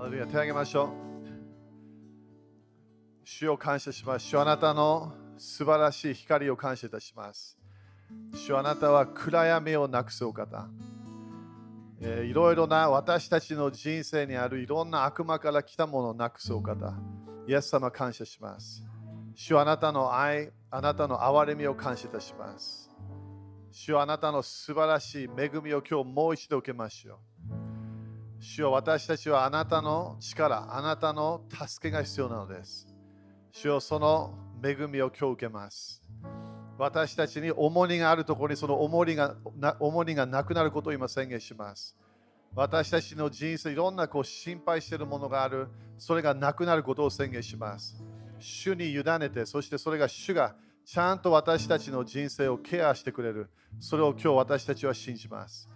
ハレルヤ手を挙げましょう。主を感謝します。主あなたの素晴らしい光を感謝いたします。主あなたは暗闇をなくすお方。えーいろいろな私たちの人生にあるいろんな悪魔から来たものをなくすお方。イエス様感謝します。主あなたの愛、あなたの憐れみを感謝いたします。主あなたの素晴らしい恵みを今日もう一度受けましょう。主よ私たちはあなたの力、あなたの助けが必要なのです。主よその恵みを今日受けます。私たちに重荷があるところにその重荷がな重荷がなくなることを今宣言します。私たちの人生、いろんなこう心配しているものがある、それがなくなることを宣言します。主に委ねて、そしてそれが主がちゃんと私たちの人生をケアしてくれる。それを今日私たちは信じます。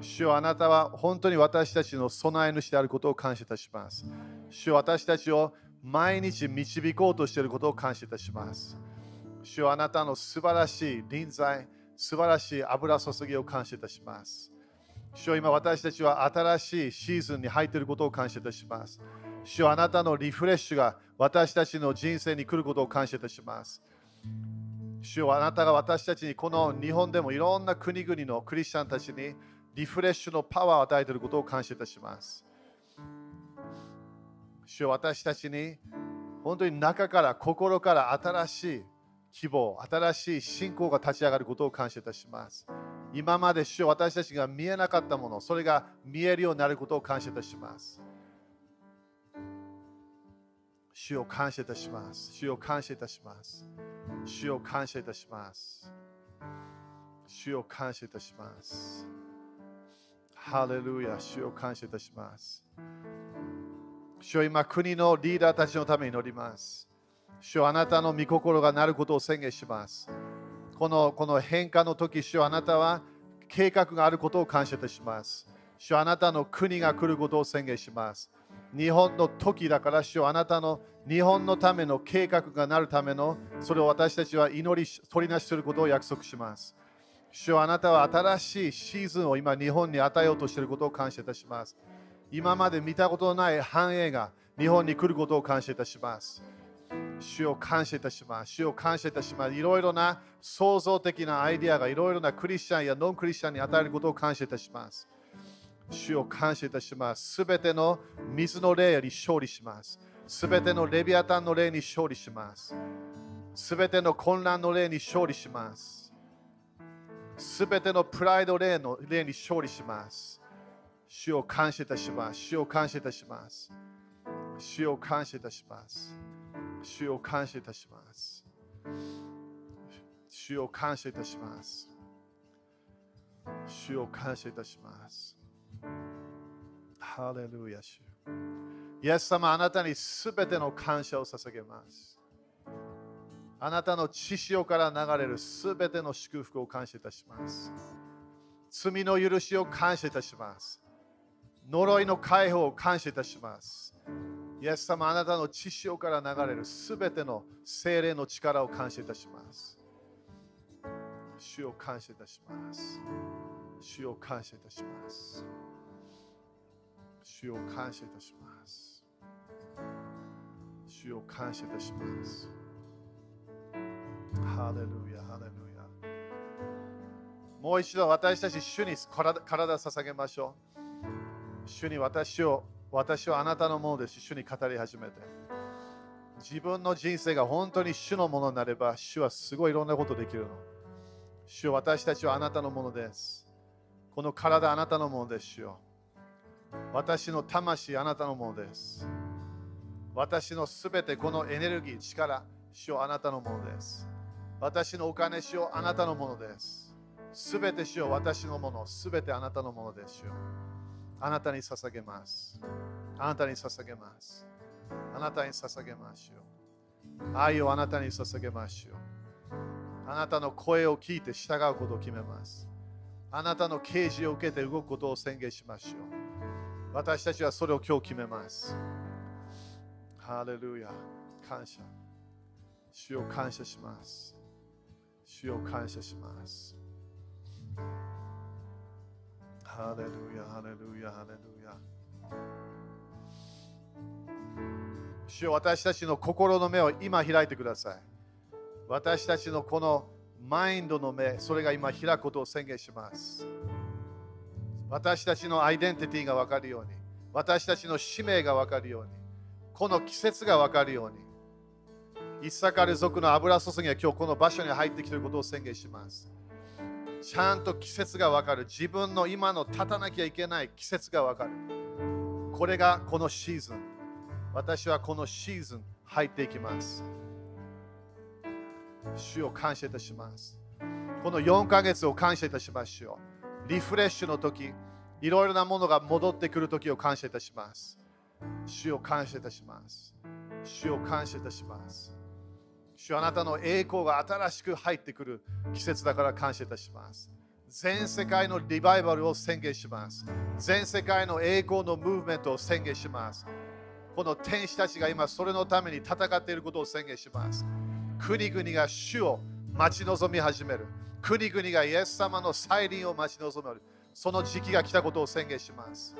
主よあなたは本当に私たちの備え主であることを感謝いたします。主よ私たちを毎日導こうとしていることを感謝いたします。主よあなたの素晴らしい臨在、素晴らしい油注ぎを感謝いたします。主よ今私たちは新しいシーズンに入っていることを感謝いたします。主よあなたのリフレッシュが私たちの人生に来ることを感謝いたします。主よあなたが私たちにこの日本でもいろんな国々のクリスチャンたちにリフレッシュのパワーを与えていることを感謝いたします。主よ私たちに本当に中から心から新しい希望、新しい信仰が立ち上がることを感謝いたします。今まで主よ私たちが見えなかったもの、それが見えるようになることを感謝いたします。主を感謝いたします。主を感謝いたします。主を感謝いたします。主を感謝いたします。ハレルヤ、主を感謝いたします。主よ今、国のリーダーたちのために祈ります。主よあなたの御心がなることを宣言します。このこの変化の時、主よあなたは計画があることを感謝いたします。主よあなたの国が来ることを宣言します。日本の時だから、主よあなたの日本のための計画がなるための、それを私たちは祈り、取りなしすることを約束します。主よあなたは新しいシーズンを今日本に与えようとしていることを感謝いたします。今まで見たことのない繁栄が日本に来ることを感謝いたします。主を感謝いたします。主を感謝いたします。いろいろな創造的なアイディアがいろいろなクリスチャンやノンクリスチャンに与えることを感謝いたします。主を感謝いたします。すべての水の霊より勝利します。すべてのレビアタンの霊に勝利します。すべての混乱の霊に勝利します。すべてのプライド霊の霊に勝利します。主を感謝いたします。主を感謝いたします。主を感謝いたします。主を感謝いたします。主を感謝いたします。主を感謝いたします。ハレルヤ主。イエス様、あなたにすべての感謝を捧げます。あなたの血潮から流れるすべての祝福を感謝いたします。罪の許しを感謝いたします。呪いの解放を感謝いたします。イエス様、あなたの血潮から流れるすべての精霊の力を感謝いたします。主を感謝いたします。主を感謝いたします。主を感謝いたします。主を感謝いたします。ハレルヤ、ハレルヤ。もう一度私たち主に体を捧げましょう。主に私を、私はあなたのものです。主に語り始めて。自分の人生が本当に主のものになれば、主はすごいいろんなことできるの。主よ私たちはあなたのものです。この体あなたのものです。主よ私の魂あなたのものです。私のすべてこのエネルギー、力、主よあなたのものです。私のお金、主ようあなたのものです。すべて主よう私のもの、すべてあなたのものです。よあなたに捧げます。あなたに捧げます。あなたに捧げましょう。愛をあなたに捧げましょう。あなたの声を聞いて従うことを決めます。あなたの啓示を受けて動くことを宣言しましょう。私たちはそれを今日決めます。ハレルヤ。感謝。主を感謝します。主を感謝します。ハレルヤ、ハレルヤ、ハレルヤ。主よ私たちの心の目を今開いてください。私たちのこのマインドの目、それが今開くことを宣言します。私たちのアイデンティティが分かるように、私たちの使命が分かるように、この季節が分かるように、イサカル族の油注ぎが今日この場所に入ってきていることを宣言します。ちゃんと季節が分かる。自分の今の立たなきゃいけない季節が分かる。これがこのシーズン。私はこのシーズン入っていきます。主を感謝いたします。この4ヶ月を感謝いたしますよ。リフレッシュの時、いろいろなものが戻ってくる時を感謝いたします。主を感謝いたします。主を感謝いたします。主あなたの栄光が新しく入ってくる季節だから感謝いたします。全世界のリバイバルを宣言します。全世界の栄光のムーブメントを宣言します。この天使たちが今それのために戦っていることを宣言します。国々が主を待ち望み始める。国々がイエス様の再臨を待ち望める。その時期が来たことを宣言します。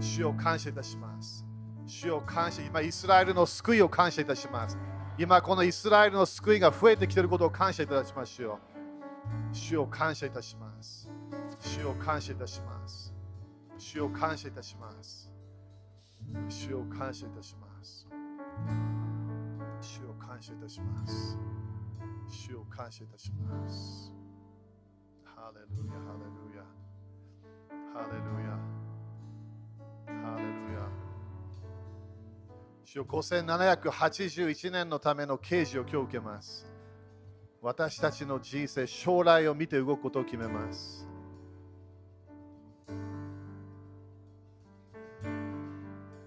主を感謝いたします。主を感謝、今イスラエルの救いを感謝いたします。今このイスラエルの救いが増えてきていることを感謝いたしますよ。主を感謝いたします。主を感謝いたします。主を感謝いたします。主を感謝いたします。主を感謝いたします。主を感謝いたします。ハレルヤ、ハレルヤ。ハレルヤ。ハレルヤ。主よ5781年のための啓示を今日受けます。私たちの人生、将来を見て動くことを決めます。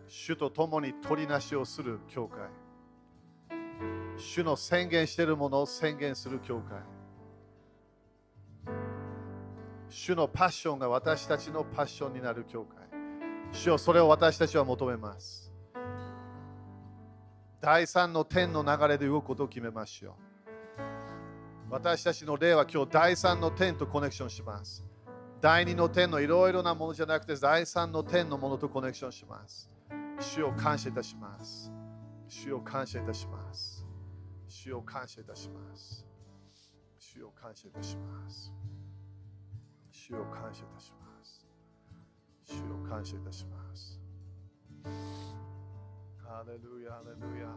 主と共に取りなしをする教会。主の宣言しているものを宣言する教会。主のパッションが私たちのパッションになる教会。主よそれを私たちは求めます。第三の天の流れで動くことを決めましょう。私たちの霊は今日第三の天とコネクションします。第二の天のいろいろなものじゃなくて第三の天のものとコネクションします。主を感謝いたします。主を感謝いたします。主を感謝いたします。主を感謝いたします。主を感謝いたします。主を感謝いたします。ハレルヤ、ハレルヤ。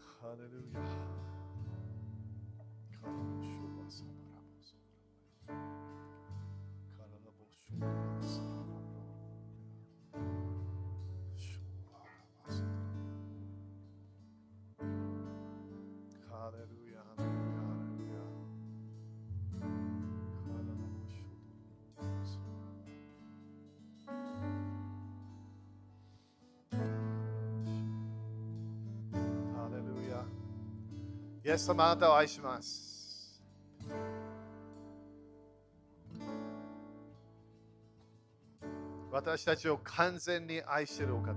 ハイエス様あなたを愛します。私たちを完全に愛しているお方。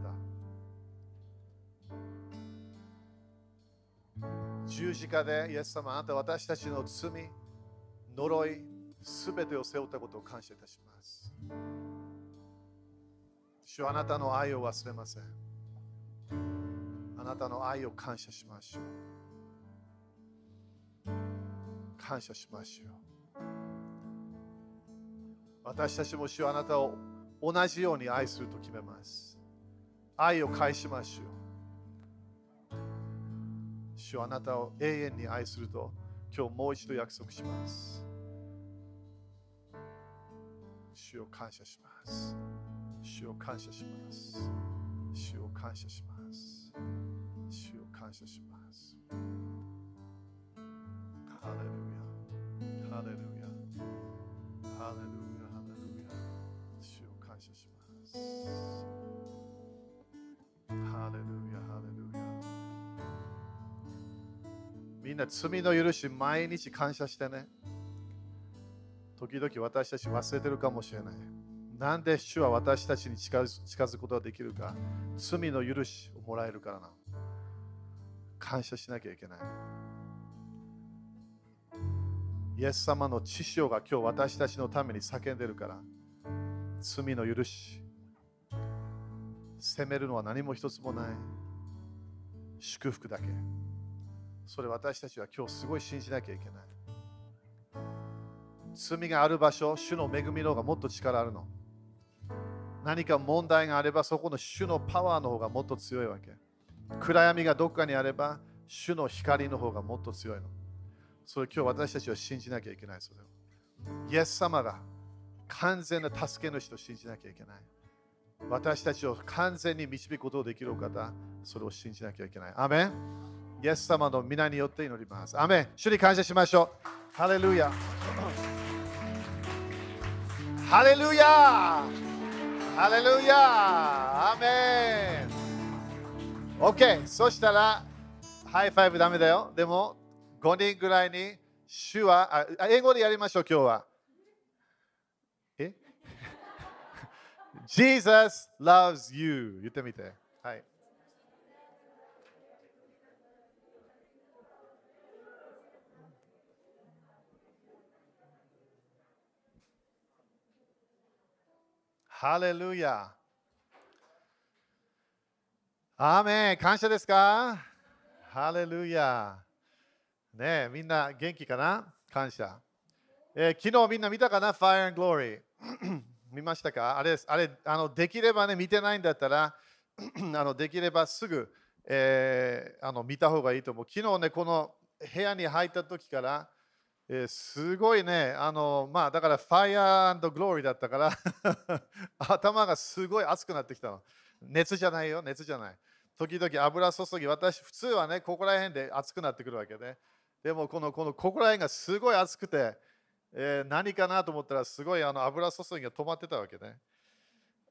十字架でイエス様あなた私たちの罪、呪い、すべてを背負ったことを感謝いたします。主あなたの愛を忘れません。あなたの愛を感謝しましょう。感謝しましょう。私たちも主はあなたを同じように愛すると決めます。愛を返しましょう。主はあなたを永遠に愛すると今日もう一度約束します。主を感謝します。主を感謝します。主を感謝します。主を感謝します。ハレルヤ。ハレルヤ。ハレルヤ。ハレルヤ。主を感謝します。ハレルヤ。ハレルヤ。みんな罪の許し毎日感謝してね。時々私たち忘れてるかもしれない。なんで主は私たちに近づ近づくことができるか。罪の許しをもらえるからな。感謝しなきゃいけない。イエス様の血潮が今日私たちのために叫んでるから。罪の許し、責めるのは何も一つもない。祝福だけ。それ私たちは今日すごい信じなきゃいけない。罪がある場所、主の恵みの方がもっと力あるの。何か問題があれば、そこの主のパワーの方がもっと強いわけ。暗闇がどこかにあれば、主の光の方がもっと強いの。それ今日私たちは信じなきゃいけない。それをイエス様が完全な助け主と信じなきゃいけない。私たちを完全に導くことができるお方、それを信じなきゃいけない。アメンイエス様の御名によって祈ります。アメン主に感謝しましょう。ハレルヤハレルヤハレルヤアメン !OK! そしたら、 high five ダメだよ。でも、5人ぐらいに、主は、あ英語でやりましょう、今日は。え ?Jesus loves you 言ってみて。はい。ハレルヤ。アーメン感謝ですか？ハレルヤ。ねえみんな元気かな？感謝。えー、昨日みんな見たかな ?Fire and Glory。見ましたか？あれ、あれあのできればね、見てないんだったら、あのできればすぐ、えー、あの見た方がいいと思う。昨日ね、この部屋に入った時から、えー、すごいね、あの、まあ、だから Fire and Glory だったから 頭がすごい熱くなってきたの。熱じゃないよ、熱じゃない。時々油注ぎ、私、普通はね、ここら辺で熱くなってくるわけね。でもこのこのここら辺がすごい熱くて、えー、何かなと思ったらすごいあの油注ぎが止まってたわけね。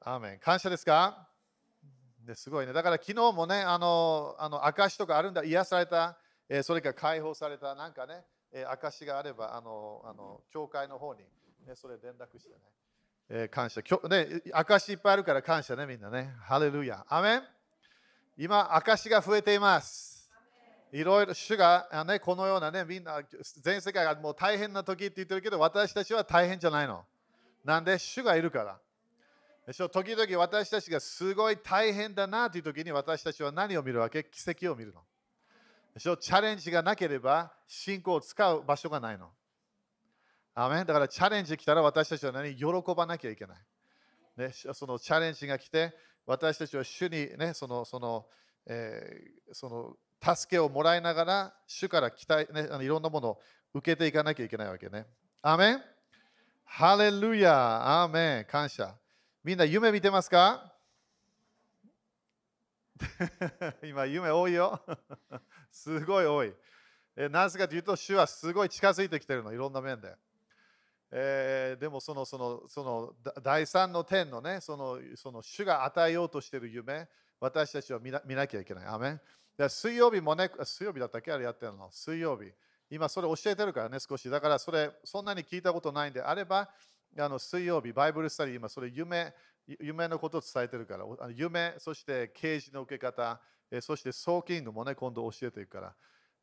アーメン感謝ですか？ですごいね。だから昨日もね、あの、あの証とかあるんだ、癒された、えー、それから解放された、なんかね、えー、証があれば、あの、あの教会の方に、ね、それ連絡してね。えー、感謝。きょね、証いっぱいあるから感謝ね、みんなね。ハレルヤ。アメン今、証が増えています。いろいろ主が、ね、このようなね、みんな全世界がもう大変な時って言ってるけど、私たちは大変じゃないの。なんで主がいるから。でしょ時々私たちがすごい大変だなという時に私たちは何を見るわけ？奇跡を見るの。でしょチャレンジがなければ信仰を使う場所がないの。アメだからチャレンジ来たら私たちは何？喜ばなきゃいけない。ね、そのチャレンジが来て私たちは主にね、その、その、えー、その助けをもらいながら、主から期待、ね、あのいろんなものを受けていかなきゃいけないわけね。アメンハレルヤアーメン感謝。みんな夢見てますか？今、夢多いよ。すごい多い。えなぜかというと、主はすごい近づいてきてるの、いろんな面で。えー、でもそのそのその第三の点のねそのその主が与えようとしている夢私たちは見なきゃいけない。アメン水曜日もね、水曜日だったっけ？あれやってるの？水曜日。今それ教えてるからね、少し。だからそれ、そんなに聞いたことないんであれば、あの水曜日、バイブルスタディ、今それ夢、夢のことを伝えてるから、夢、そして刑事の受け方、そしてソーキングもね、今度教えていくか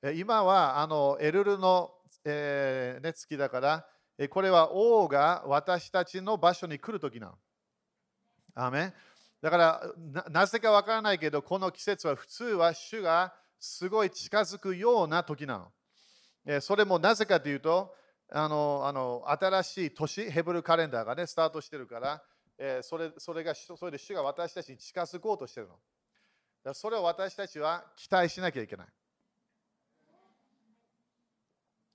ら。今はあのエルルの、えーね、月だから、これは王が私たちの場所に来るときなの。アメだからなぜかわからないけど、この季節は普通は主がすごい近づくような時なの。それもなぜかというと、あのあの新しい年、ヘブルカレンダーがね、スタートしてるから、えそれそれがそれで主が私たちに近づこうとしてるの。だそれを私たちは期待しなきゃいけない。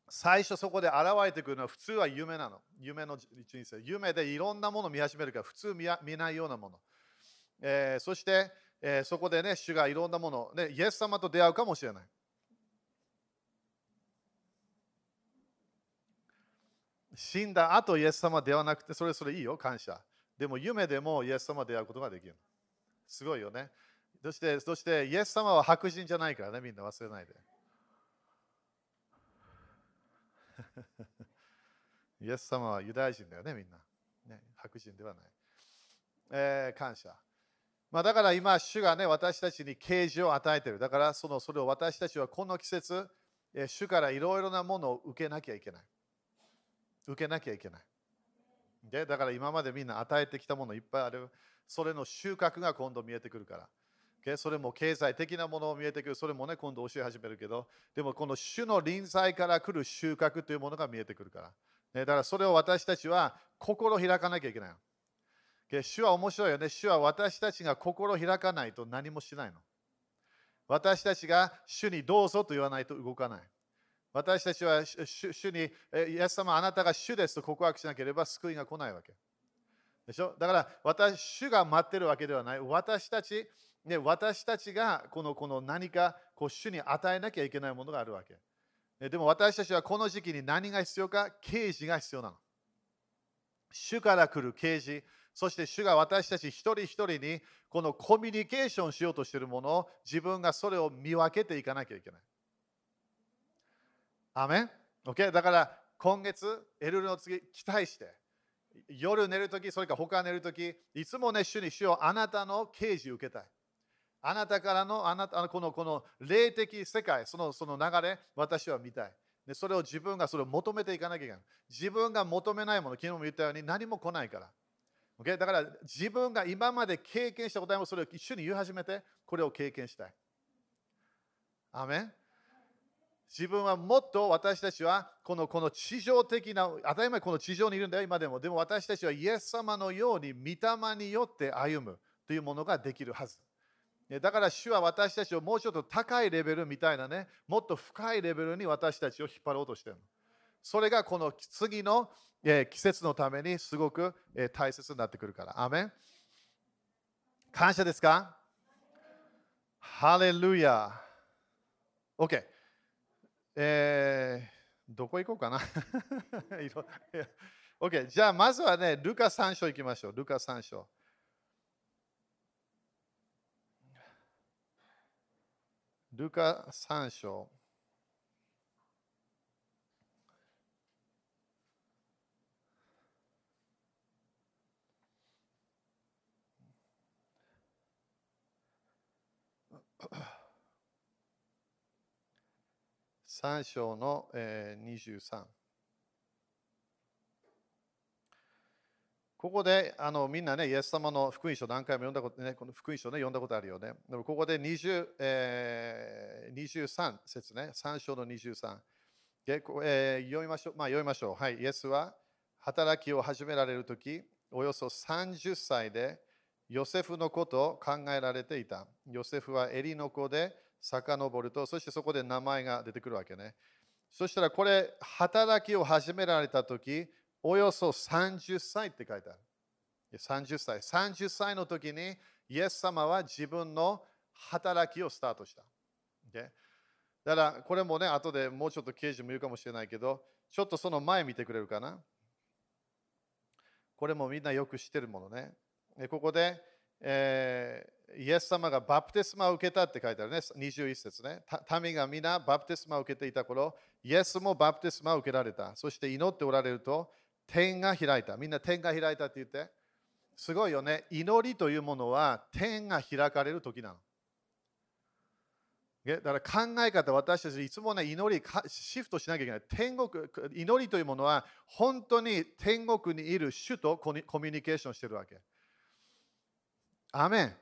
最初そこで現れてくるのは普通は夢なの。夢の人生。夢でいろんなものを見始めるから普通見見ないようなもの。えー、そして、えー、そこでね、主がいろんなもの、ね、イエス様と出会うかもしれない。死んだ後イエス様ではなくて、それそれいいよ、感謝。でも夢でもイエス様出会うことができる。すごいよね。そして、そしてイエス様は白人じゃないからね、みんな忘れないで。イエス様はユダヤ人だよね、みんな。ね、白人ではない。えー、感謝。まあ、だから今、主がね、私たちに啓示を与えている。だからその、それを私たちはこの季節、主からいろいろなものを受けなきゃいけない。受けなきゃいけない。でだから今までみんな与えてきたものいっぱいある。それの収穫が今度見えてくるから。それも経済的なものを見えてくる。それもね、今度教え始めるけど、でもこの主の臨在から来る収穫というものが見えてくるから。ね、だからそれを私たちは心開かなきゃいけない。主は面白いよね。主は私たちが心を開かないと何もしないの。私たちが主にどうぞと言わないと動かない。私たちは主に、イエス様あなたが主ですと告白しなければ救いが来ないわけ。でしょ？だから私、主が待ってるわけではない。私たち、ね、私たちがこのこの何かこう主に与えなきゃいけないものがあるわけ。でも私たちはこの時期に何が必要か啓示が必要なの。主から来る啓示、そして主が私たち一人一人にこのコミュニケーションしようとしているものを自分がそれを見分けていかなきゃいけない。アメン、?OK? だから今月、エルルの次、期待して、夜寝るとき、それから他寝るとき、いつもね、主に主よあなたの啓示を受けたい。あなたからのあなたのこのこの霊的世界、そのその流れ、私は見たい。でそれを自分がそれを求めていかなきゃいけない。自分が求めないもの、昨日も言ったように何も来ないから。Okay? だから自分が今まで経験したことはそれを一緒に言い始めて、これを経験したい。アメン自分はもっと私たちはこのこの地上的な、当たり前この地上にいるんだよ、今でも。でも私たちはイエス様のように御霊によって歩むというものができるはず。だから主は私たちをもうちょっと高いレベルみたいなね、もっと深いレベルに私たちを引っ張ろうとしている。それがこの次のえー、季節のためにすごく、えー、大切になってくるから。アメン感謝ですか？ハレルヤ OK。えー、どこ行こうかな ?OK。じゃあ、まずはね、ルカ3章行きましょう。ルカ3章。ルカ3章。3章の、23。ここであのみんなね、イエス様の福音書何回も読んだことね、この福音書ね、読んだことあるよね。でもここで20、えー、23節ね、3章の23。えー、読みましょう。まあ、読みましょう。はい、イエスは働きを始められるとき、およそ30歳でヨセフのことを考えられていた。ヨセフはエリの子で遡ると、そしてそこで名前が出てくるわけね。そしたらこれ、働きを始められたとき、およそ30歳って書いてある。30歳。30歳の時に、イエス様は自分の働きをスタートした。Okay? だから、これもね、後でもうちょっと刑事も言うかもしれないけど、ちょっとその前見てくれるかな。これもみんなよく知ってるものね。ここで、えー、イエス様がバプテスマを受けたって書いてあるね、21節ね。民が皆バプテスマを受けていた頃、イエスもバプテスマを受けられた。そして祈っておられると、天が開いた。みんな天が開いたって言って。すごいよね。祈りというものは天が開かれる時なの。だから考え方、私たちいつもね、祈りシフトしなきゃいけない。天国、祈りというものは本当に天国にいる主とコミュニケーションしてるわけ。アメン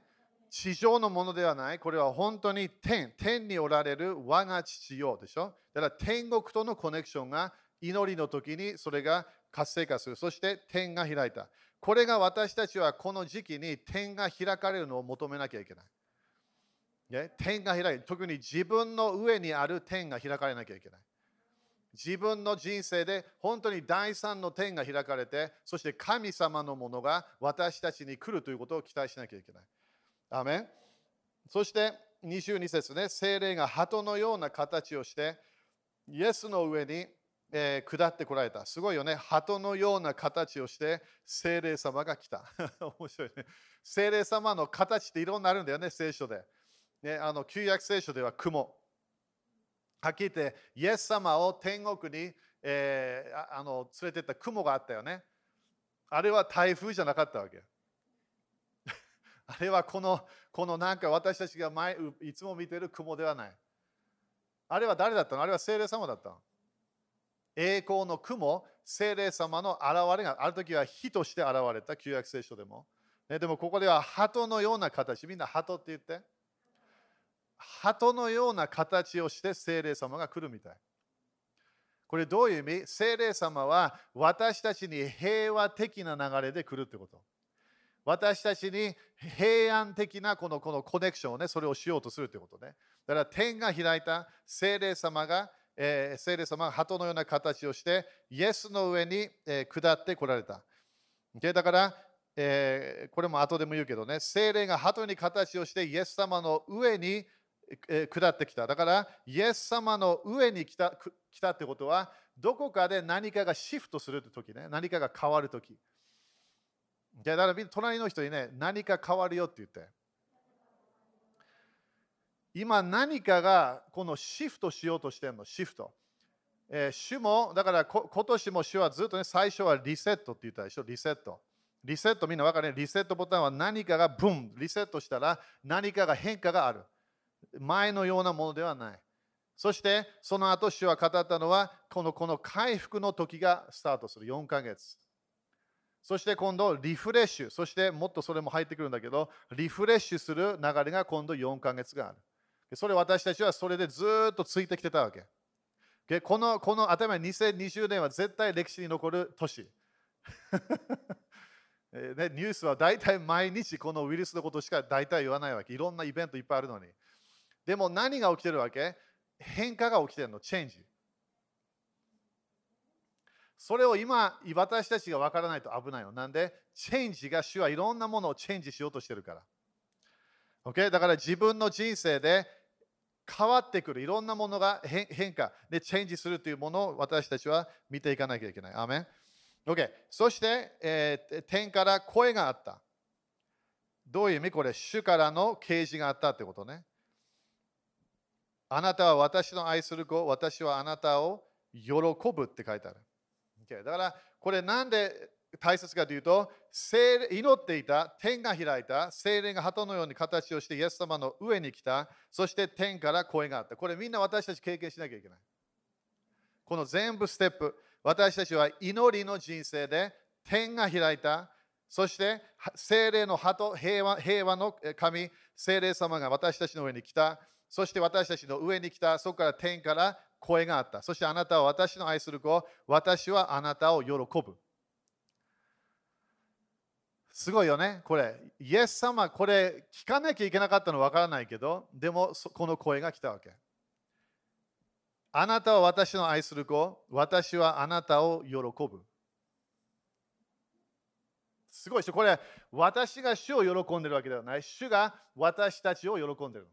地上のものではない。これは本当に天。天におられる我が父よでしょ。だから天国とのコネクションが祈りの時にそれが活性化する。そして天が開いた。これが私たちはこの時期に天が開かれるのを求めなきゃいけない。天が開い特に自分の上にある天が開かれなきゃいけない。自分の人生で本当に第三の天が開かれて、そして神様のものが私たちに来るということを期待しなきゃいけない。アメンそして22節ね、精霊が鳩のような形をして、イエスの上に、えー、下ってこられた。すごいよね。鳩のような形をして、精霊様が来た。面白いね。精霊様の形っていろんなあるんだよね、聖書で。ね、あの旧約聖書では雲。はっきり言って、イエス様を天国に、えー、あの連れてった雲があったよね。あれは台風じゃなかったわけ。あれはこの、このなんか私たちが前いつも見てる雲ではない。あれは誰だったの？あれは聖霊様だったの？栄光の雲、精霊様の現れがある時は火として現れた旧約聖書でも。ね、でもここでは鳩のような形、みんな鳩って言って。鳩のような形をして精霊様が来るみたい。これどういう意味？精霊様は私たちに平和的な流れで来るってこと。私たちに平安的なこのこのコネクションをね、それをしようとするということね。だから天が開いた精霊様が、えー、精霊様が鳩のような形をして、イエスの上に、えー、下ってこられた。Okay? だから、えー、これも後でも言うけどね、精霊が鳩に形をして、イエス様の上に、下ってきた。だから、イエス様の上に来た来たってことは、どこかで何かがシフトするときね、何かが変わるとき。だから隣の人にね、何か変わるよって言って。今何かがこのシフトしようとしてるの、シフト。えー、主も、だから今年も主はずっとね、最初はリセットって言ったでしょ、リセット。リセットみんな分かるね、リセットボタンは何かがブン、リセットしたら何かが変化がある。前のようなものではない。そしてその後主は語ったのはこのこの回復の時がスタートする4ヶ月。そして今度、リフレッシュ。そしてもっとそれも入ってくるんだけど、リフレッシュする流れが今度4ヶ月がある。それ私たちはそれでずっとついてきてたわけ。このこの頭2020年は絶対歴史に残る年。ね、ニュースは大体毎日このウイルスのことしか大体言わないわけ。いろんなイベントいっぱいあるのに。でも何が起きてるわけ？変化が起きてるの、チェンジ。それを今、私たちが分からないと危ないの。なんで、チェンジが主はいろんなものをチェンジしようとしてるから。Okay? だから自分の人生で変わってくるいろんなものが変化でチェンジするというものを私たちは見ていかなきゃいけない。アメン OK。そして、えー、天から声があった。どういう意味？これ、主からの啓示があったってことね。あなたは私の愛する子、私はあなたを喜ぶって書いてある。Okay、だから、これなんで大切かというと、祈っていた、天が開いた、精霊が鳩のように形をしてイエス様の上に来た、そして天から声があった。これみんな私たち経験しなきゃいけない。この全部ステップ、私たちは祈りの人生で天が開いた、そして精霊の鳩、平和平和の神、精霊様が私たちの上に来た、そして私たちの上に来た、そこから天から声があった。そしてあなたは私の愛する子、私はあなたを喜ぶ。すごいよね、これ。イエス様、これ聞かなきゃいけなかったのわからないけど、でもこの声が来たわけ。あなたは私の愛する子、私はあなたを喜ぶ。すごいでしょ、これ、私が主を喜んでるわけではない。主が私たちを喜んでる。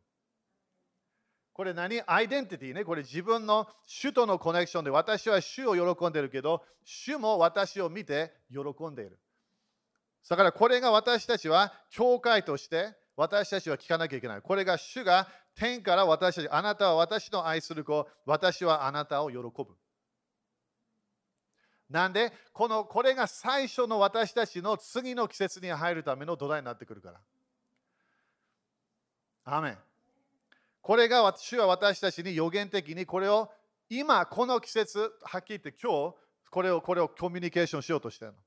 これ何？アイデンティティね。これ自分の主とのコネクションで私は主を喜んでるけど、主も私を見て喜んでいる。だからこれが私たちは教会として私たちは聞かなきゃいけない。これが主が天から私たち、あなたは私の愛する子、私はあなたを喜ぶ。なんでこのこれが最初の私たちの次の季節に入るための土台になってくるから。アメンこれが主は私たちに予言的にこれを今この季節はっきり言って今日これをこれをコミュニケーションしようとしてるの。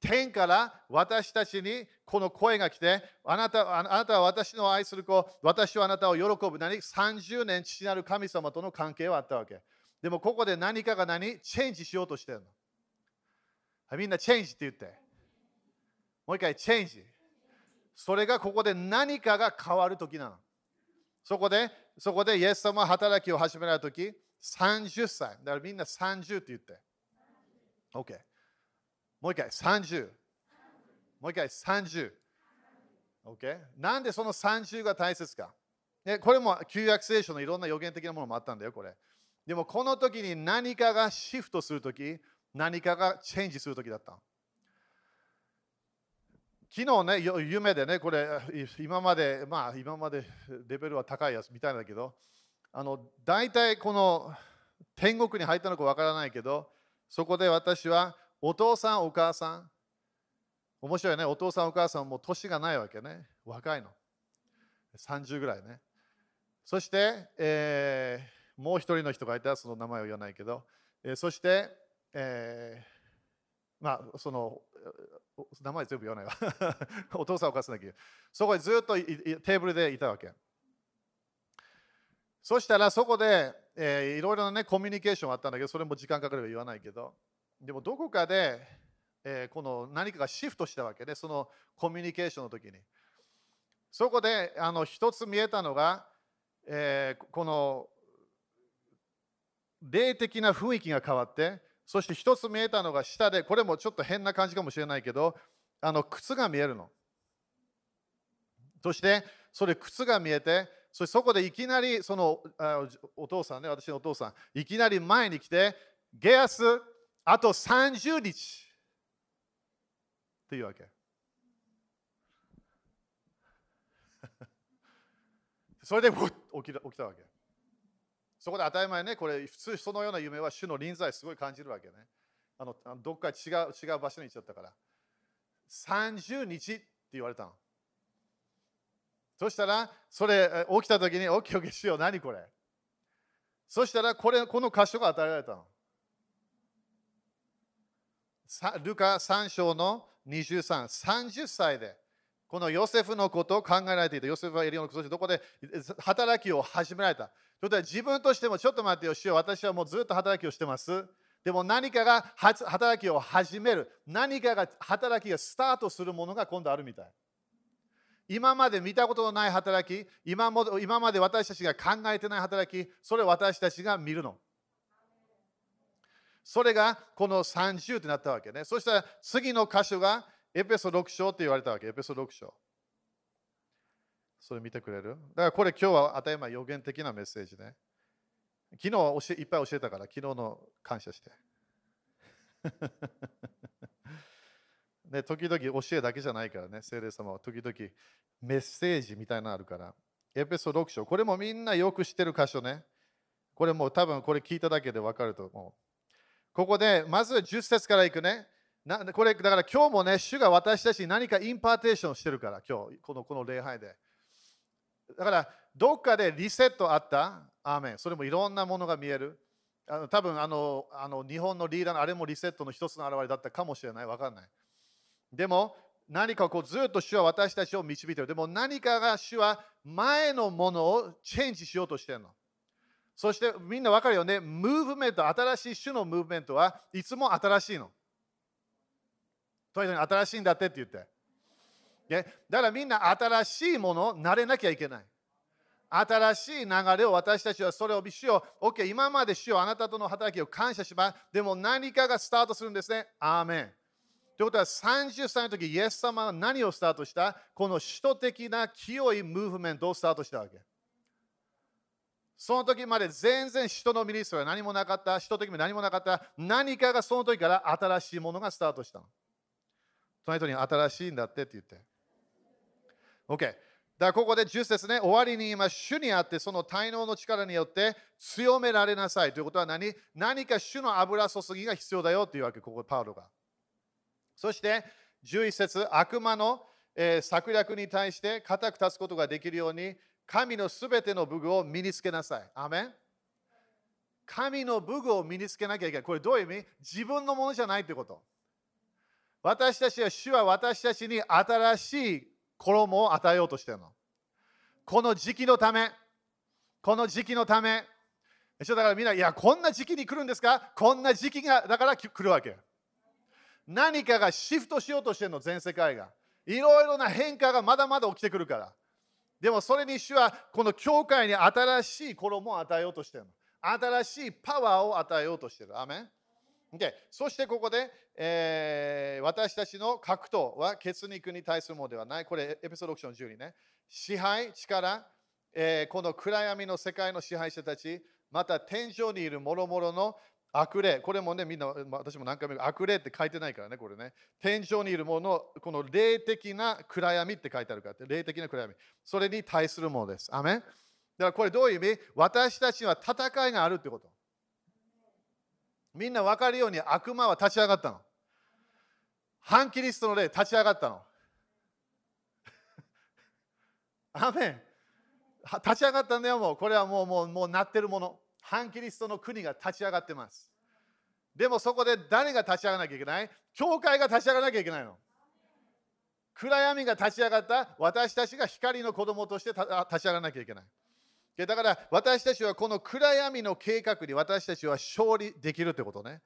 天から私たちにこの声が来てあなたあなたは私の愛する子私はあなたを喜ぶ何30年父なる神様との関係はあったわけ。でもここで何かが何チェンジしようとしてるの。みんなチェンジって言って。もう一回チェンジ。それがここで何かが変わるときなの。そこで、そこでイエス様働きを始めたとき、30歳。だからみんな30って言って。OK。もう一回、30。もう一回、30。OK。なんでその30が大切か。ね、これも旧約聖書のいろんな予言的なものもあったんだよ、これ。でもこの時に何かがシフトするとき、何かがチェンジするときだった。昨日ね、夢でね、これ、今まで、まあ、今までレベルは高いやつみたいだけど、あの、大体この天国に入ったのかわからないけど、そこで私は、お父さん、お母さん、面白いね、お父さん、お母さんも年がないわけね、若いの。30ぐらいね。そして、えーもう一人の人がいたその名前を言わないけど、えー、そして、えー、まあ、その、名前全部言わないわ。お父さんお母さんだけそこにずっとテーブルでいたわけ。そしたらそこで、えー、いろいろな、ね、コミュニケーションあったんだけど、それも時間かかれば言わないけど、でもどこかで、えー、この何かがシフトしたわけで、そのコミュニケーションの時に。そこであの一つ見えたのが、えー、この霊的な雰囲気が変わって、そして一つ見えたのが下で、これもちょっと変な感じかもしれないけど、あの靴が見えるの。そして、それ靴が見えて、そしてそこでいきなりそのお父さんね、私のお父さん、いきなり前に来て、ゲアス、あと30日っていうわけ。それで起きた起きたわけ。そこで当たり前ね、これ普通そのような夢は主の臨在すごい感じるわけね。あのどっか違う違う場所に行っちゃったから。30日って言われたの。そしたら、それ起きた時に、オッケーオッケーしよう、何これ。そしたら、これ、この箇所が与えられたの。ルカ3章の23、30歳で、このヨセフのことを考えられていた。ヨセフはエリオのそしてどこで働きを始められた。それでは自分としてもちょっと待ってよ、しよ。私はもうずっと働きをしてます。でも何かが働きを始める。何かが働きがスタートするものが今度あるみたい。今まで見たことのない働き今も、今まで私たちが考えてない働き、それを私たちが見るの。それがこの30ってなったわけね。そしたら次の箇所がエペソ6章って言われたわけ。エペソ6章。それ見てくれる？だからこれ今日は当たり前予言的なメッセージね。昨日教えいっぱい教えたから昨日の感謝して。ね、時々教えだけじゃないからね、聖霊様は時々メッセージみたいなのあるから。エペソ6章、これもみんなよく知ってる箇所ね。これもう多分これ聞いただけで分かると思う。ここでまず10節からいくね。なこれだから今日もね、主が私たちに何か impartation してるから、今日、このこの礼拝で。だから、どっかでリセットあったアーメン。それもいろんなものが見える。あの多分あのあの日本のリーダーのあれもリセットの一つの表れだったかもしれない。わかんない。でも何かこうずっと主は私たちを導いてる。でも何かが主は前のものをチェンジしようとしてるの。そしてみんな分かるよね。ムーブメント、新しい主のムーブメントはいつも新しいの。とにかく新しいんだってって言って。だからみんな新しいもの慣れなきゃいけない。新しい流れを私たちはそれを主よ、OK、今まで主よあなたとの働きを感謝します。でも何かがスタートするんですね。アーメン。ということは30歳の時、イエス様は何をスタートした？この首都的な清いムーブメントをスタートしたわけ。その時まで全然人のミニストは何もなかった、首都的に何もなかった、何かがその時から新しいものがスタートしたの。隣人に新しいんだってって言って。OK。だからここで10節ね、終わりに今、主にあって、その滞納の力によって強められなさいということは何？何か主の油注ぎが必要だよというわけ、ここパウロが。そして11節悪魔の、えー、策略に対して固く立つことができるように神のすべての武具を身につけなさい。アメン神の武具を身につけなきゃいけない。これどういう意味？自分のものじゃないってこと。私たちは主は私たちに新しい衣を与えようとしてるの。この時期のため、この時期のため、だからみんな、いや、こんな時期に来るんですか？こんな時期がだから来るわけ。何かがシフトしようとしてるの、全世界が。いろいろな変化がまだまだ起きてくるから。でもそれに主はこの教会に新しい衣を与えようとしてるの。新しいパワーを与えようとしてる。アメンでそしてここで、えー、私たちの格闘は血肉に対するものではない。これエピソード6章の12ね。支配、力、えー、この暗闇の世界の支配者たち、また天井にいる諸々の悪霊、これもね、みんな、私も何回も悪霊って書いてないからね、これね。天井にいるもの、この霊的な暗闇って書いてあるから、霊的な暗闇。それに対するものです。アメンだからこれどういう意味？私たちは戦いがあるってこと。みんな分かるように悪魔は立ち上がったの。反キリストの霊立ち上がったの。アメン立ち上がったんだよ、もう。これはもう、もう、もうなってるもの。反キリストの国が立ち上がってます。でもそこで誰が立ち上がらなきゃいけない？教会が立ち上がらなきゃいけないの。暗闇が立ち上がった私たちが光の子供として立ち上がらなきゃいけない。だから私たちはこの暗闇の計画に私たちは勝利できるということね。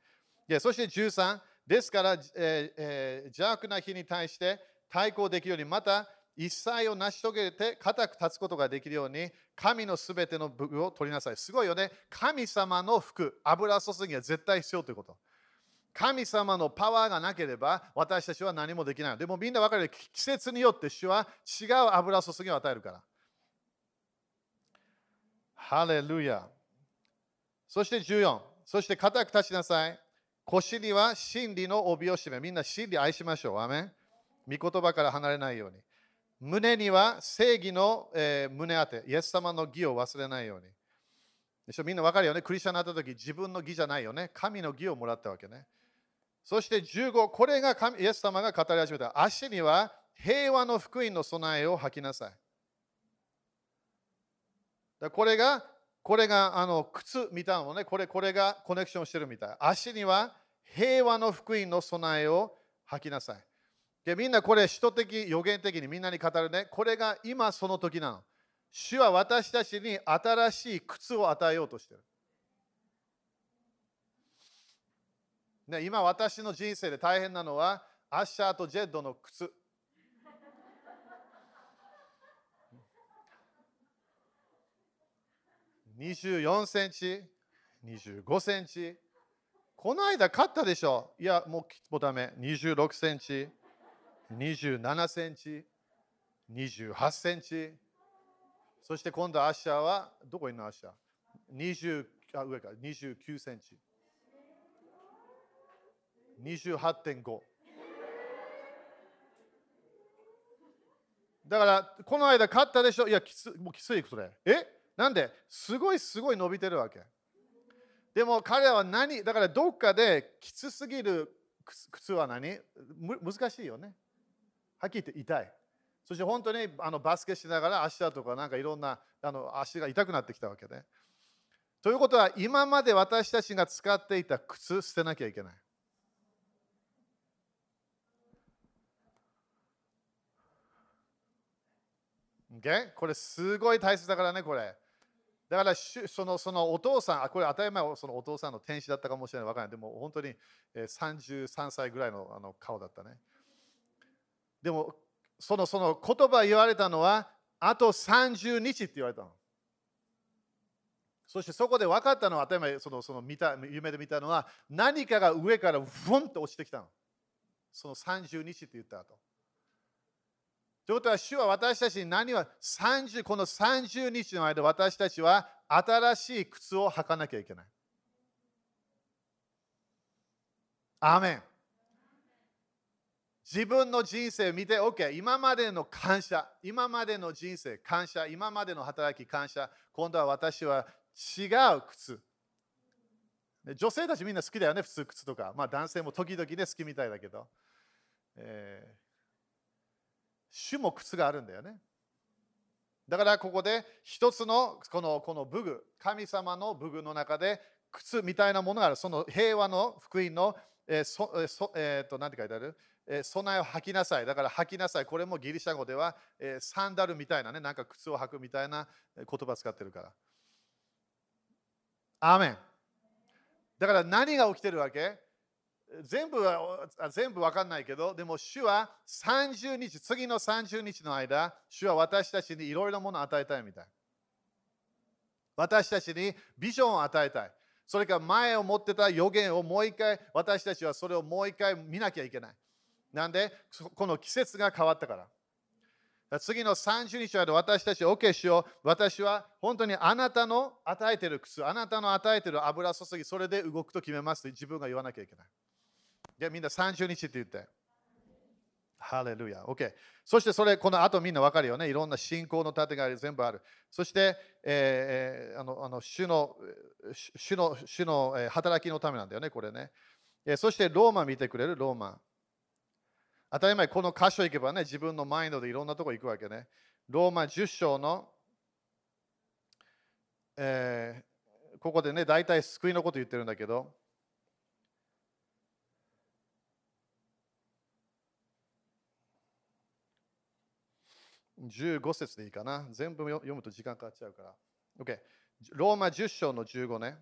そして13、ですから、ええー、邪悪な日に対して対抗できるように、また一切を成し遂げて固く立つことができるように、神のすべての武具を取りなさい。すごいよね。神様の服、油注ぎは絶対必要ということ。神様のパワーがなければ私たちは何もできない。でもみんな分かる季節によって主は違う油注ぎを与えるから。ハレルヤ。そして14。そして固く立ちなさい。腰には真理の帯を締め、みんな真理愛しましょう。アメン。御言葉から離れないように。胸には正義の、えー、胸当て、イエス様の義を忘れないように。でしょ？みんなわかるよね？クリスチャンになった時、自分の義じゃないよね？神の義をもらったわけね。そして15、これが神イエス様が語り始めた。足には平和の福音の備えを吐きなさい。だこれが、これがあの靴みたいなのねこれ、これがコネクションしてるみたい。足には平和の福音の備えを吐きなさい。でみんなこれ、使徒的、予言的にみんなに語るね。これが今その時なの。主は私たちに新しい靴を与えようとしてる。ね、今私の人生で大変なのはアッシャーとジェッドの靴。24センチ、25センチ。この間買ったでしょいや、もうもうダメ。26センチ、27センチ、28センチ。そして今度アッシャーは、どこいるのアッシャー ?20 あ上か29センチ。28.5だからこの間買ったでしょ？いやきつもうきついそれえ？なんですごいすごい伸びてるわけ。でも彼らは何だからどっかできつすぎる靴は何？難しいよね。はっきり言って痛い。そして本当にあのバスケしながら足だとかなんかいろんなあの足が痛くなってきたわけで、ね、ということは今まで私たちが使っていた靴捨てなきゃいけない。Okay? これすごい大切だからね、これ。だからそのそのお父さん、あこれ当たり前そのお父さんの天使だったかもしれない、わからない。でも本当に33歳ぐらいのあの顔だったね。でもそのその言葉言われたのは、あと30日って言われたの。そしてそこで分かったのは、当たり前そのその見た夢で見たのは、何かが上からふんと落ちてきたの。その30日って言った後。ということは、主は私たちに何は30この30日の間、私たちは新しい靴を履かなきゃいけない。アーメン。自分の人生を見て、OK、今までの感謝、今までの人生、感謝、今までの働き、感謝、今度は私は違う靴。女性たちみんな好きだよね、普通靴とか。まあ男性も時々ね、好きみたいだけど。えー種も靴があるんだよね。だからここで一つのこのこの武具、神様の武具の中で靴みたいなものがある。その平和の福音の、えーそそえー、と何て書いてある、えー、備えを履きなさい。だから履きなさい。これもギリシャ語では、えー、サンダルみたいなね、なんか靴を履くみたいな言葉使ってるから。アーメン。だから何が起きてるわけ？全部は全部わかんないけど、でも主は30日、次の30日の間、主は私たちにいろいろなものを与えたいみたい。私たちにビジョンを与えたい。それから前を持ってた予言をもう一回、私たちはそれをもう一回見なきゃいけない。なんで、この季節が変わったから。次の30日まで私たち、OK しよう。私は本当にあなたの与えてる靴、あなたの与えてる油注ぎ、それで動くと決めますと自分が言わなきゃいけない。じゃあみんな30日って言って。ハレルヤ。OK。そしてそれ、この後みんな分かるよね。いろんな信仰の盾が全部ある。そして、えー、あのあの主の主の主の働きのためなんだよね、これね。えそしてローマ見てくれる、ローマ。当たり前、この箇所行けばね、自分のマインドでいろんなとこ行くわけね。ローマ10章の、えー、ここでね、大体救いのこと言ってるんだけど、15節でいいかな。全部読むと時間かかっちゃうから。OK。ローマ10章の15ね。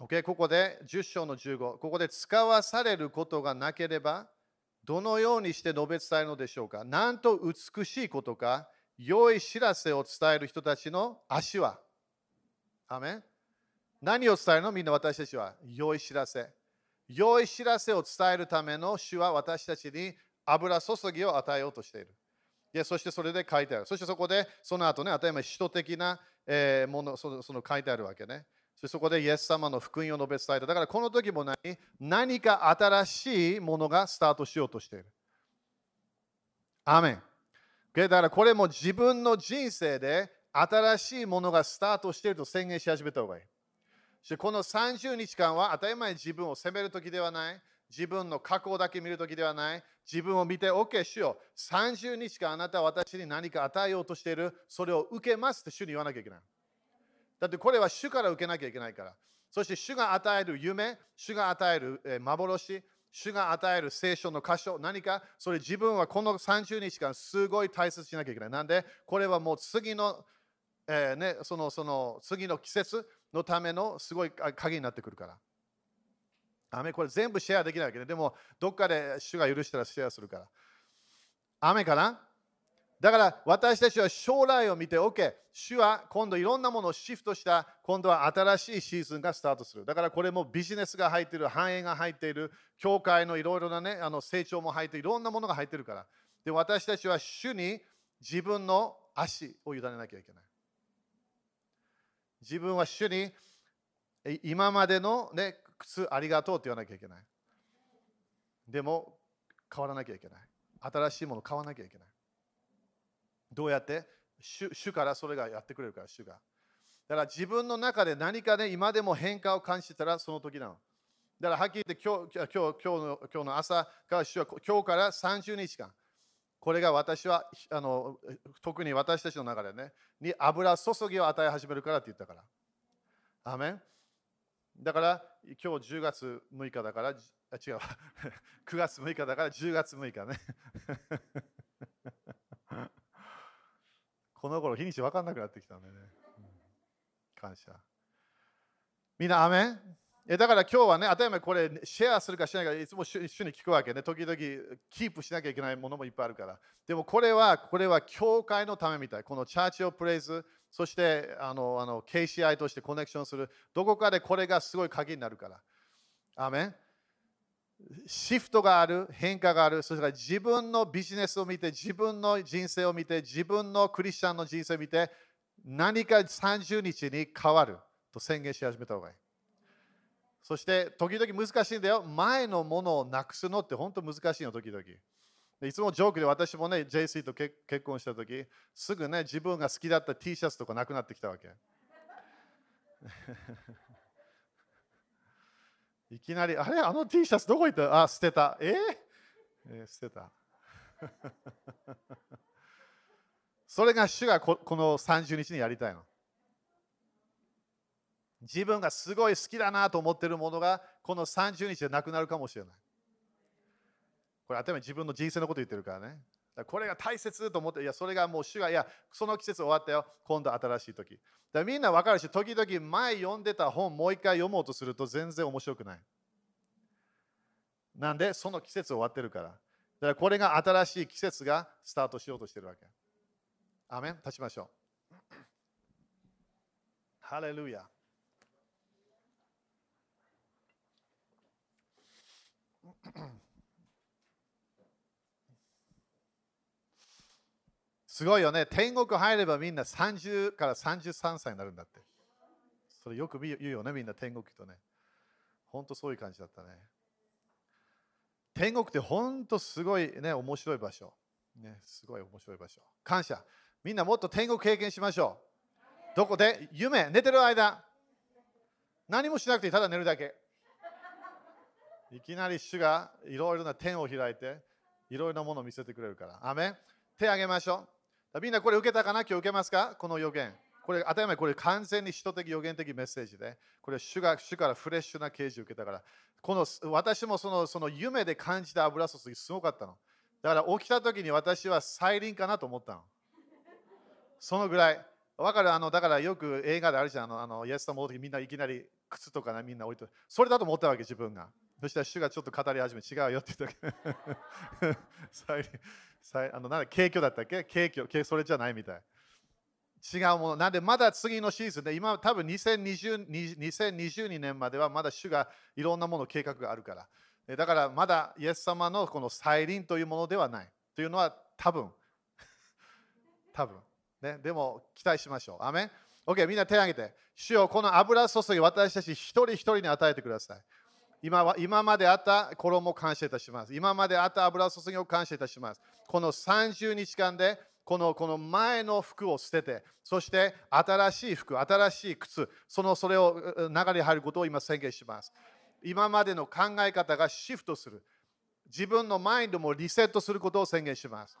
OK、ここで10章の15。ここで使わされることがなければ、どのようにして述べ伝えるのでしょうか。なんと美しいことか、良い知らせを伝える人たちの足は。アメン何を伝えるの？みんな私たちは。良い知らせ。良い知らせを伝えるための主は私たちに油注ぎを与えようとしている。でそしてそれで書いてある。そしてそこでその後ね、当たり前、使徒的な、え、ものそのその書いてあるわけね。そそこでイエス様の福音を述べ伝えた。だからこの時も何？何か新しいものがスタートしようとしている。アメン。だからこれも自分の人生で新しいものがスタートしていると宣言し始めた方がいい。この30日間は当たり前自分を責める時ではない。自分の過去だけ見る時ではない。自分を見て、OK、主よ、30日間あなたは私に何か与えようとしている。それを受けますって主に言わなきゃいけない。だってこれは主から受けなきゃいけないから。そして主が与える夢、主が与える幻、主が与える聖書の箇所、何かそれ自分はこの30日間すごい大切しなきゃいけない。なんで？これはもう次の、えー、ね、そのその次の季節のためのすごい鍵になってくるから。アメこれ全部シェアできないわけで、でもどっかで主が許したらシェアするから。アメかな？だから私たちは将来を見て OK。主は今度いろんなものをシフトした、今度は新しいシーズンがスタートする。だからこれもビジネスが入っている、繁栄が入っている、教会のいろいろな、ね、あの成長も入っている、いろんなものが入っているから。で私たちは主に自分の足を委ねなきゃいけない。自分は主に今までの、ね、靴ありがとうって言わなきゃいけない。でも変わらなきゃいけない。新しいもの買わなきゃいけない。どうやって？主主からそれがやってくれるから、主が。だから自分の中で何かね、今でも変化を感じたらその時なの。だからはっきり言って今日今日今日の今日の朝から主は今日から30日間、これが私はあの特に私たちの中でね、に油注ぎを与え始めるからって言ったから。アメンだから今日10月6日だから、あ違う、9月6日だから10月6日ね。この頃日にち分かんなくなってきたんでね。感謝。みんな、アメン？えだから今日はね、当たり前これシェアするかしないかいつも一緒に聞くわけね。時々キープしなきゃいけないものもいっぱいあるから。でもこれは、これは教会のためみたい。このチャーチオプレイズ、そしてあのあの KCI としてコネクションする。どこかでこれがすごい鍵になるから。アメンシフトがある、変化がある、それから自分のビジネスを見て、自分の人生を見て、自分のクリスチャンの人生を見て、何か30日に変わると宣言し始めた方がいい。そして、時々難しいんだよ。前のものをなくすのって本当難しいの、時々。いつもジョークで私もね、JC と結婚した時、すぐね、自分が好きだった T シャツとかなくなってきたわけ。いきなり、あれ？あの T シャツどこ行った？あ、捨てた。え？ー、えー、捨てた。それが主がここの30日にやりたいの。自分がすごい好きだなと思ってるものがこの30日でなくなるかもしれない。これ、頭自分の人生のこと言ってるからね。これが大切と思って、いや、それがもう主が、いや、その季節終わったよ、今度新しい時。だみんな分かるし、時々前読んでた本、もう一回読もうとすると全然面白くない。なんで、その季節終わってるから。だからこれが新しい季節がスタートしようとしてるわけ。アメン？立ちましょう。ハレルヤ。すごいよね。天国入ればみんな30から33歳になるんだって。それよく言うよね、みんな天国とね。本当そういう感じだったね。天国って本当すごいね、面白い場所。ね、すごい面白い場所。感謝。みんなもっと天国経験しましょう。どこで？夢、寝てる間。何もしなくてただ寝るだけ。いきなり主がいろいろな天を開いて、いろいろなものを見せてくれるから。アメ手あげましょう。みんなこれ受けたかな？今日受けますか？この予言。これ当たり前、これ完全に人的予言的メッセージで、これ主が主からフレッシュな啓示を受けたから、この私もそのその夢で感じた油注ぎすごかったの。だから起きた時に私は再臨かなと思ったの。そのぐらい。わかる？あのだからよく映画であるじゃん。あのあのイエス様の時みんないきなり靴とかねみんな置いてそれだと思ったわけ自分が。そしたら主がちょっと語り始め違うよって言ったけ どあのなんだ景挙だったっけ？景挙それじゃないみたい。違うもの。なんでまだ次のシーズンで今多分2020 2022年まではまだ主がいろんなもの計画があるから。だからまだイエス様のこの再臨というものではない。というのは多分。多分。ね、でも期待しましょう。アメン ?OK、みんな手を挙げて。主よこの油注ぎ私たち一人一人に与えてください。今は今まであった衣を感謝いたします。今まであった油注ぎを感謝いたします。この30日間でこのこの前の服を捨てて、そして新しい服、新しい靴、そのそれを流れ入ることを今宣言します。今までの考え方がシフトする。自分のマインドもリセットすることを宣言します。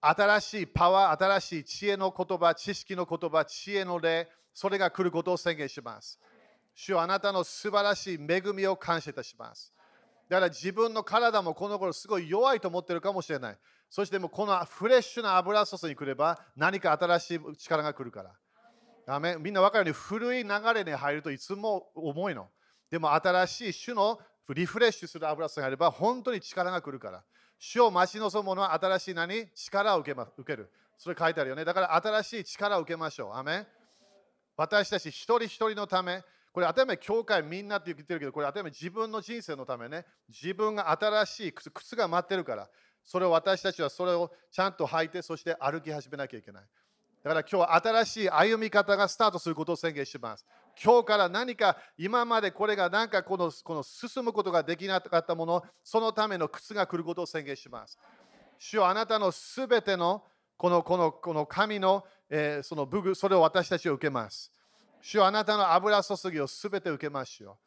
新しいパワー、新しい知恵の言葉、知識の言葉、知恵の霊、それが来ることを宣言します。主はあなたの素晴らしい恵みを感謝いたします。だから自分の体もこの頃すごい弱いと思ってるかもしれない。そしてもうこのフレッシュな油注ぎに来れば何か新しい力が来るから。アメみんな分かるように古い流れに入るといつも重いの。でも新しい種のリフレッシュする油注ぎがあれば本当に力が来るから。主を待ち望む者は新しい何？力を受け,、ま、受ける。それ書いてあるよね。だから新しい力を受けましょう。アメ私たち一人一人のため、これ当たり前、教会みんなって言ってるけど、これ当たり前自分の人生のためね、自分が新しい靴靴が待ってるから。それを私たちはそれをちゃんと履いて、そして歩き始めなきゃいけない。だから今日は新しい歩み方がスタートすることを宣言します。今日から何か今までこれが何かこのこの進むことができなかったもの、そのための靴が来ることを宣言します。主よあなたのすべてのこのこのこの神の、えー、その武具、それを私たちは受けます。主よあなたの油注ぎをすべて受けますよ。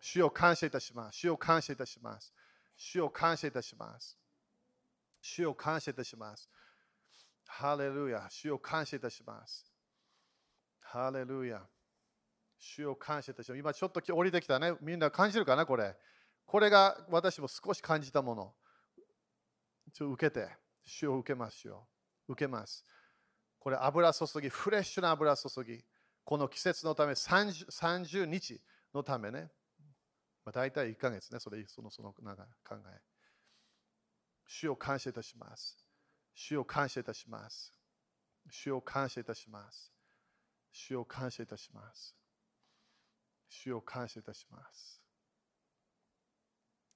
主を感謝いたします。主を感謝いたします。主を感謝いたします。主を感謝いたします。ハレルヤ。主を感謝いたします。ハレルヤ。主を感謝いたします。今ちょっと降りてきたね。みんな感じるかなこれ。これが私も少し感じたもの。ちょ受けて、主を受けますよ。受けます。これ油注ぎ、フレッシュな油注ぎ。この季節のため 30, 30日のためね。まあ、大体1ヶ月ね。それそのその考え。主を感謝いたします。主を感謝いたします。主を感謝いたします。主を感謝いたします。主を感謝いたします。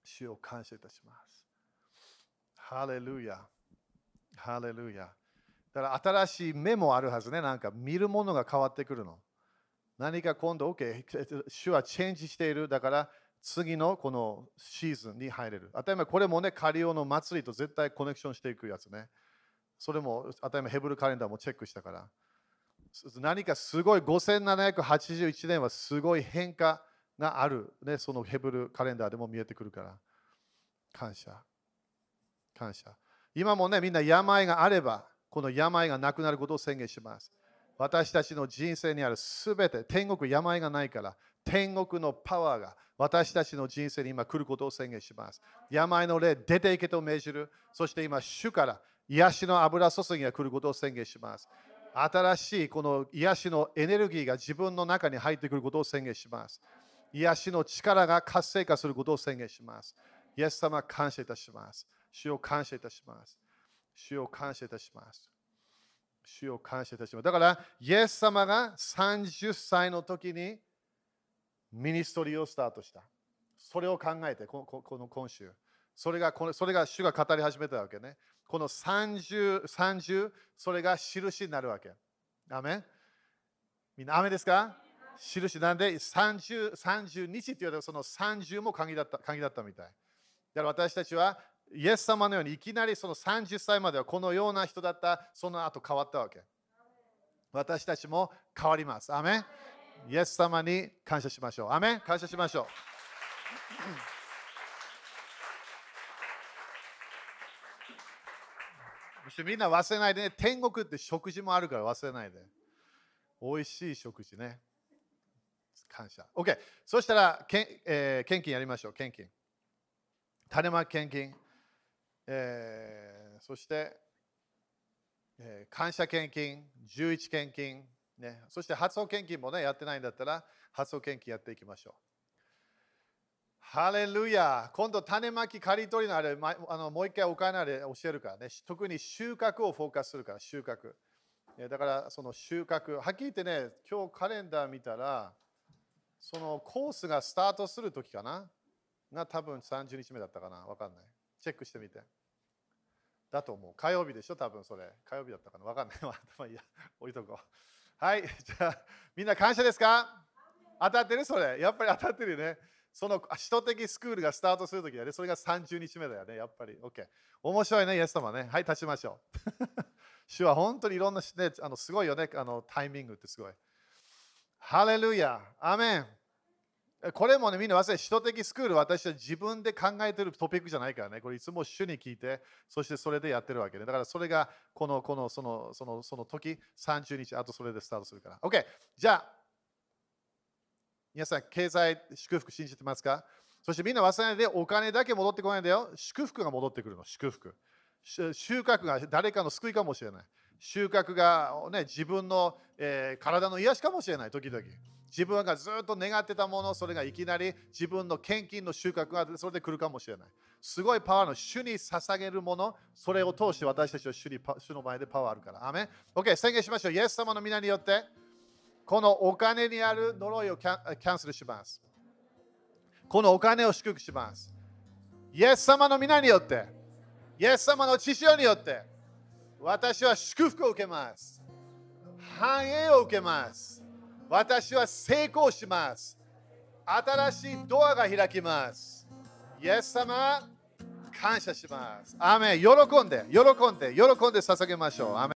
主を感謝いたします。ハレルヤ。ハレルヤ。だから新しい目もあるはずね。なんか見るものが変わってくるの。何か今度、OK、主はチェンジしている。だから次のこのシーズンに入れる。当たり前、これもね、カリオの祭りと絶対コネクションしていくやつね。それも当たり前、ヘブルカレンダーもチェックしたから。何かすごい5781年はすごい変化がある、ね、そのヘブルカレンダーでも見えてくるから。感謝。感謝。今もね、みんな病があれば、この病がなくなることを宣言します。私たちの人生にあるすべて、天国病がないから、天国のパワーが私たちの人生に今来ることを宣言します。病の霊、出ていけと命じる。そして今、主から癒しの油注ぎが来ることを宣言します。新しいこの癒しのエネルギーが自分の中に入ってくることを宣言します。癒しの力が活性化することを宣言します。イエス様、感謝いたします。主を感謝いたします。主を感謝いたします。主を感謝いたします。だから、イエス様が30歳の時にミニストリーをスタートした。それを考えて、この今週。それがこの、それが主が語り始めたわけね。この30、30、それが印になるわけ。アメみんな、雨ですか？印なんで30、30日って言われたらその30も鍵だった鍵だったみたい。だから私たちはイエス様のようにいきなりその30歳まではこのような人だった、その後変わったわけ。私たちも変わります。アメイエス様に感謝しましょう。アメ感謝しましょう。みんな忘れないでね、天国って食事もあるから忘れないで。美味しい食事ね。感謝。OK。そしたら、けえー献金やりましょう。献金。種まき献金。えーそして、えー感謝献金、11献金、ね、そして発送献金もね、やってないんだったら、発送献金やっていきましょう。ハレルヤ今度、種まき、刈り取りのあれ、まあのもう一回お金あれ教えるからね。特に収穫をフォーカスするから、収穫。だから、その収穫。はっきり言ってね、今日カレンダー見たら、そのコースがスタートするときかな？が多分30日目だったかな？わかんない。チェックしてみて。だと思う。火曜日でしょ？多分それ。火曜日だったかな？わかんない。まあいいや、置いとこう。はい。じゃあ、みんな感謝ですか？当たってる？それ。やっぱり当たってるよね。その使徒的スクールがスタートするときだね。それが30日目だよね。やっぱり。OK。面白いね、イエス様ね。はい、立ちましょう。主は本当にいろんな、ね、あのすごいよね。あのタイミングってすごい。ハレルヤ。アメン。これもね、みんな忘れ、使徒的スクール、私は自分で考えてるトピックじゃないからね。これいつも主に聞いて、そしてそれでやってるわけで。だからそれがこの、この、その、その、その時、30日、あとそれでスタートするから。OK。じゃあ、皆さん、経済祝福信じてますか？そしてみんな忘れないで、お金だけ戻ってこないんだよ。祝福が戻ってくるの、祝福。収穫が誰かの救いかもしれない。収穫が、ね、自分の、えー体の癒しかもしれない、時々。自分がずっと願ってたもの、それがいきなり自分の献金の収穫がそれで来るかもしれない。すごいパワーの主に捧げるもの、それを通して私たちは主に主の前でパワーあるから。アメン ?OK、宣言しましょう。イエス様の皆によって、このお金にある呪いをキャンセルします。このお金を祝福します。イエス様の皆によって、イエス様の血潮によって、私は祝福を受けます。繁栄を受けます。私は成功します。新しいドアが開きます。イエス様、感謝します。アメン喜んで、喜んで、喜んで捧げましょう。アメ